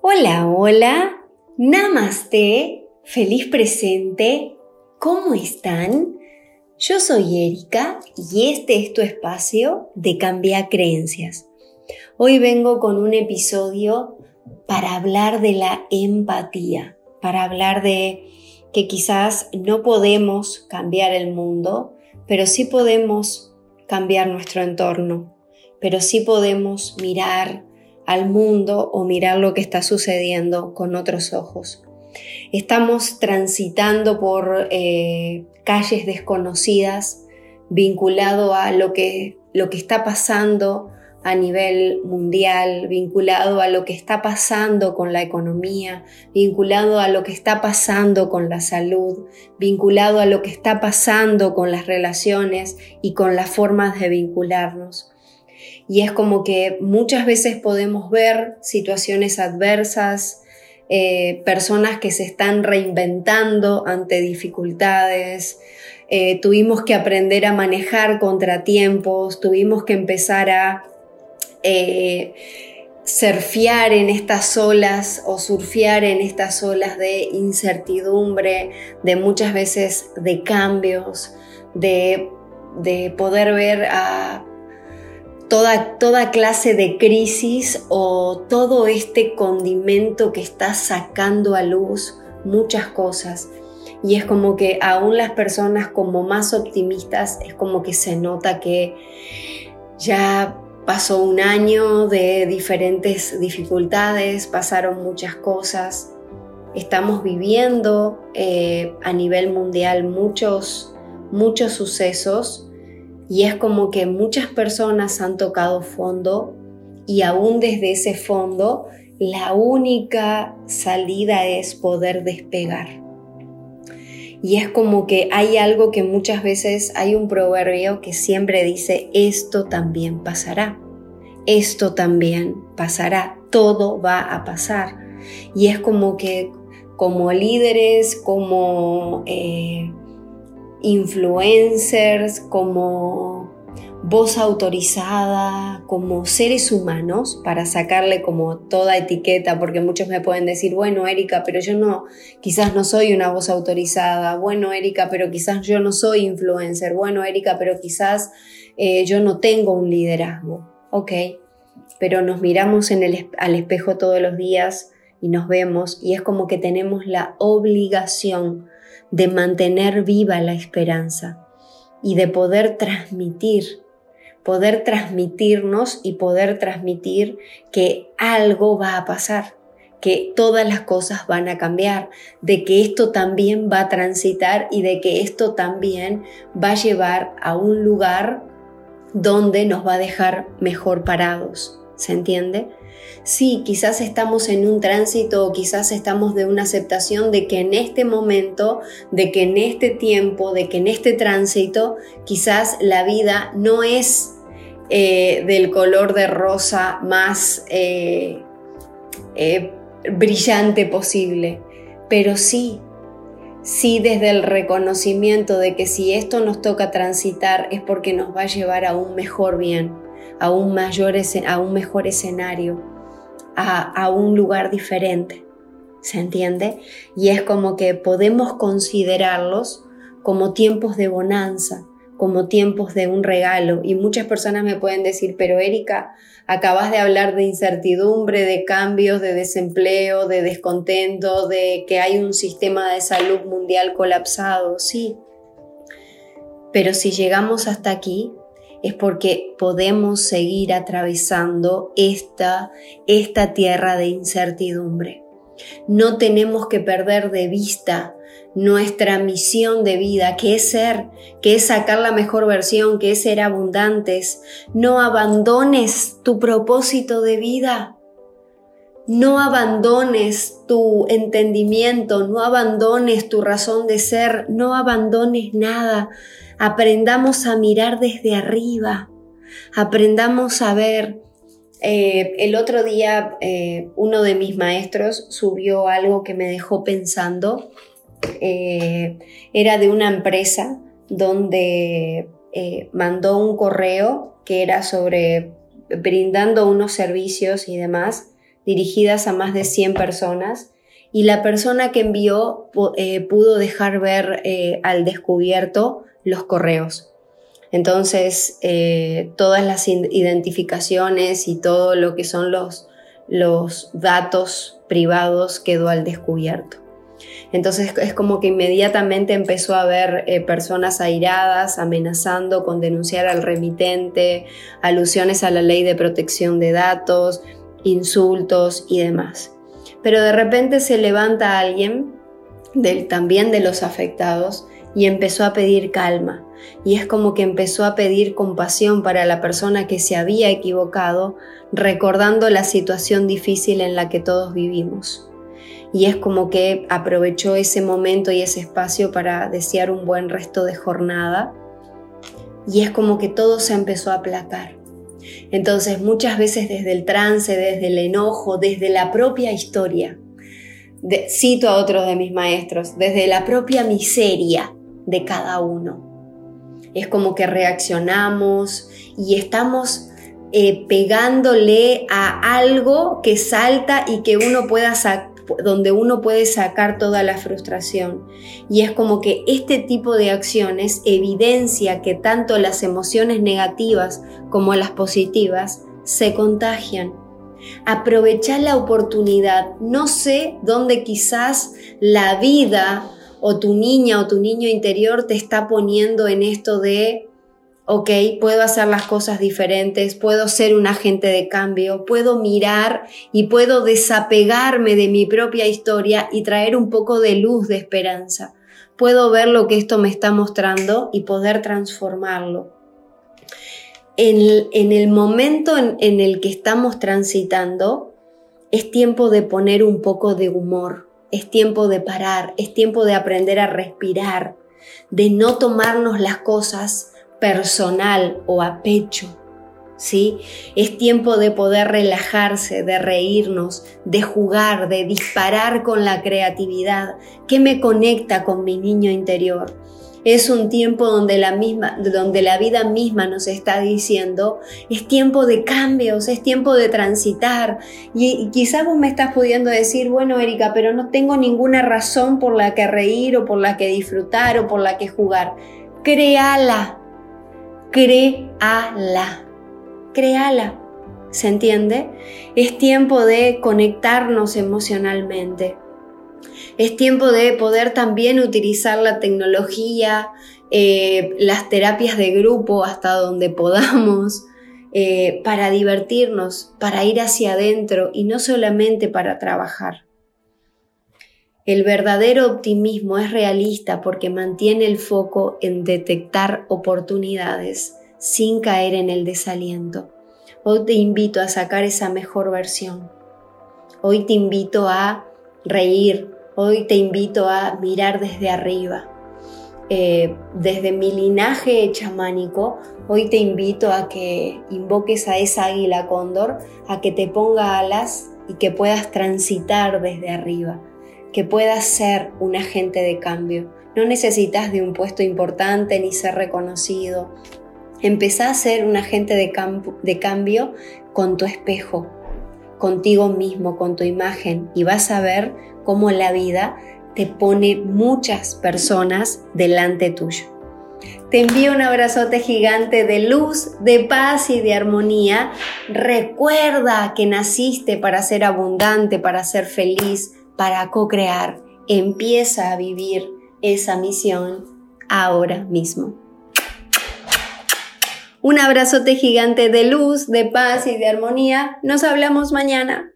Hola, hola, namaste, feliz presente, ¿cómo están? Yo soy Erika y este es tu espacio de cambiar creencias. Hoy vengo con un episodio para hablar de la empatía, para hablar de que quizás no podemos cambiar el mundo, pero sí podemos cambiar nuestro entorno, pero sí podemos mirar al mundo o mirar lo que está sucediendo con otros ojos. Estamos transitando por eh, calles desconocidas vinculado a lo que, lo que está pasando a nivel mundial, vinculado a lo que está pasando con la economía, vinculado a lo que está pasando con la salud, vinculado a lo que está pasando con las relaciones y con las formas de vincularnos y es como que muchas veces podemos ver situaciones adversas, eh, personas que se están reinventando ante dificultades, eh, tuvimos que aprender a manejar contratiempos, tuvimos que empezar a eh, surfear en estas olas o surfear en estas olas de incertidumbre, de muchas veces de cambios, de, de poder ver a toda, toda clase de crisis o todo este condimento que está sacando a luz muchas cosas. Y es como que aún las personas como más optimistas es como que se nota que ya pasó un año de diferentes dificultades, pasaron muchas cosas, estamos viviendo eh, a nivel mundial muchos, muchos sucesos y es como que muchas personas han tocado fondo y aún desde ese fondo la única salida es poder despegar. Y es como que hay algo que muchas veces hay un proverbio que siempre dice, esto también pasará, esto también pasará, todo va a pasar. Y es como que como líderes, como eh, influencers, como voz autorizada, como seres humanos, para sacarle como toda etiqueta, porque muchos me pueden decir, bueno, Erika, pero yo no, quizás no soy una voz autorizada, bueno, Erika, pero quizás yo no soy influencer, bueno, Erika, pero quizás eh, yo no tengo un liderazgo, ok, pero nos miramos en el, al espejo todos los días y nos vemos y es como que tenemos la obligación de mantener viva la esperanza y de poder transmitir, poder transmitirnos y poder transmitir que algo va a pasar, que todas las cosas van a cambiar, de que esto también va a transitar y de que esto también va a llevar a un lugar donde nos va a dejar mejor parados. ¿Se entiende? Sí, quizás estamos en un tránsito o quizás estamos de una aceptación de que en este momento, de que en este tiempo, de que en este tránsito, quizás la vida no es eh, del color de rosa más eh, eh, brillante posible, pero sí, sí desde el reconocimiento de que si esto nos toca transitar es porque nos va a llevar a un mejor bien, a un, mayor, a un mejor escenario a, un lugar diferente. ¿Se entiende? Y es como que podemos considerarlos como tiempos de bonanza, como tiempos de un regalo. Y muchas personas me pueden decir, pero Erika, acabas de hablar de incertidumbre, de cambios, de desempleo, de descontento, de que hay un sistema de salud mundial colapsado. Sí. Pero si llegamos hasta aquí, es porque podemos seguir atravesando esta, esta tierra de incertidumbre. No tenemos que perder de vista nuestra misión de vida, que es ser, que es sacar la mejor versión, que es ser abundantes. No abandones tu propósito de vida. No abandones tu entendimiento, no abandones tu razón de ser, no abandones nada. Aprendamos a mirar desde arriba, aprendamos a ver. Eh, el otro día eh, uno de mis maestros subió algo que me dejó pensando. Eh, era de una empresa donde mandó un correo que era sobre brindando unos servicios y demás dirigidas a más de 100 personas y la persona que envió eh, pudo dejar ver eh, al descubierto los correos. Entonces, eh, todas las identificaciones y todo lo que son los, los datos privados quedó al descubierto. Entonces es como que inmediatamente empezó a haber personas airadas, amenazando con denunciar al remitente, alusiones a la ley de protección de datos, insultos y demás. Pero de repente se levanta alguien, del, también de los afectados, y empezó a pedir calma. Y es como que empezó a pedir compasión para la persona que se había equivocado, recordando la situación difícil en la que todos vivimos. Y es como que aprovechó ese momento y ese espacio para desear un buen resto de jornada. Y es como que todo se empezó a aplacar. Entonces muchas veces desde el trance, desde el enojo, desde la propia historia, cito a otros de mis maestros, desde la propia miseria de cada uno. Es como que reaccionamos y estamos eh, pegándole a algo que salta y que uno pueda donde uno puede sacar toda la frustración. Y es como que este tipo de acciones evidencia que tanto las emociones negativas como las positivas se contagian. Aprovechar la oportunidad. No sé dónde quizás la vida o tu niña o tu niño interior te está poniendo en esto de ok, puedo hacer las cosas diferentes, puedo ser un agente de cambio, puedo mirar y puedo desapegarme de mi propia historia y traer un poco de luz, de esperanza. Puedo ver lo que esto me está mostrando y poder transformarlo. En, el momento en, en el que estamos transitando, es tiempo de poner un poco de humor, es tiempo de parar, es tiempo de aprender a respirar, de no tomarnos las cosas personal o a pecho. ¿Sí? Es tiempo de poder relajarse, de reírnos, de jugar, de disparar con la creatividad que me conecta con mi niño interior. Es un tiempo donde la, misma, donde la vida misma nos está diciendo, es tiempo de cambios, es tiempo de transitar. Y, y quizás vos me estás pudiendo decir, bueno, Erika, pero no tengo ninguna razón por la que reír o por la que disfrutar o por la que jugar. Créala, créala, créala. ¿Se entiende? Es tiempo de conectarnos emocionalmente. Es tiempo de poder también utilizar la tecnología, eh, las terapias de grupo hasta donde podamos, eh, para divertirnos, para ir hacia adentro y no solamente para trabajar. El verdadero optimismo es realista porque mantiene el foco en detectar oportunidades sin caer en el desaliento. Hoy te invito a sacar esa mejor versión. Hoy te invito a reír. Hoy te invito a mirar desde arriba. Eh, desde mi linaje chamánico, hoy te invito a que invoques a esa águila cóndor, a que te ponga alas y que puedas transitar desde arriba que puedas ser un agente de cambio. No necesitas de un puesto importante ni ser reconocido. Empezá a ser un agente de, de cambio con tu espejo, contigo mismo, con tu imagen y vas a ver cómo la vida te pone muchas personas delante tuyo. Te envío un abrazote gigante de luz, de paz y de armonía. Recuerda que naciste para ser abundante, para ser feliz, para co-crear. Empieza a vivir esa misión ahora mismo. Un abrazote gigante de luz, de paz y de armonía. Nos hablamos mañana.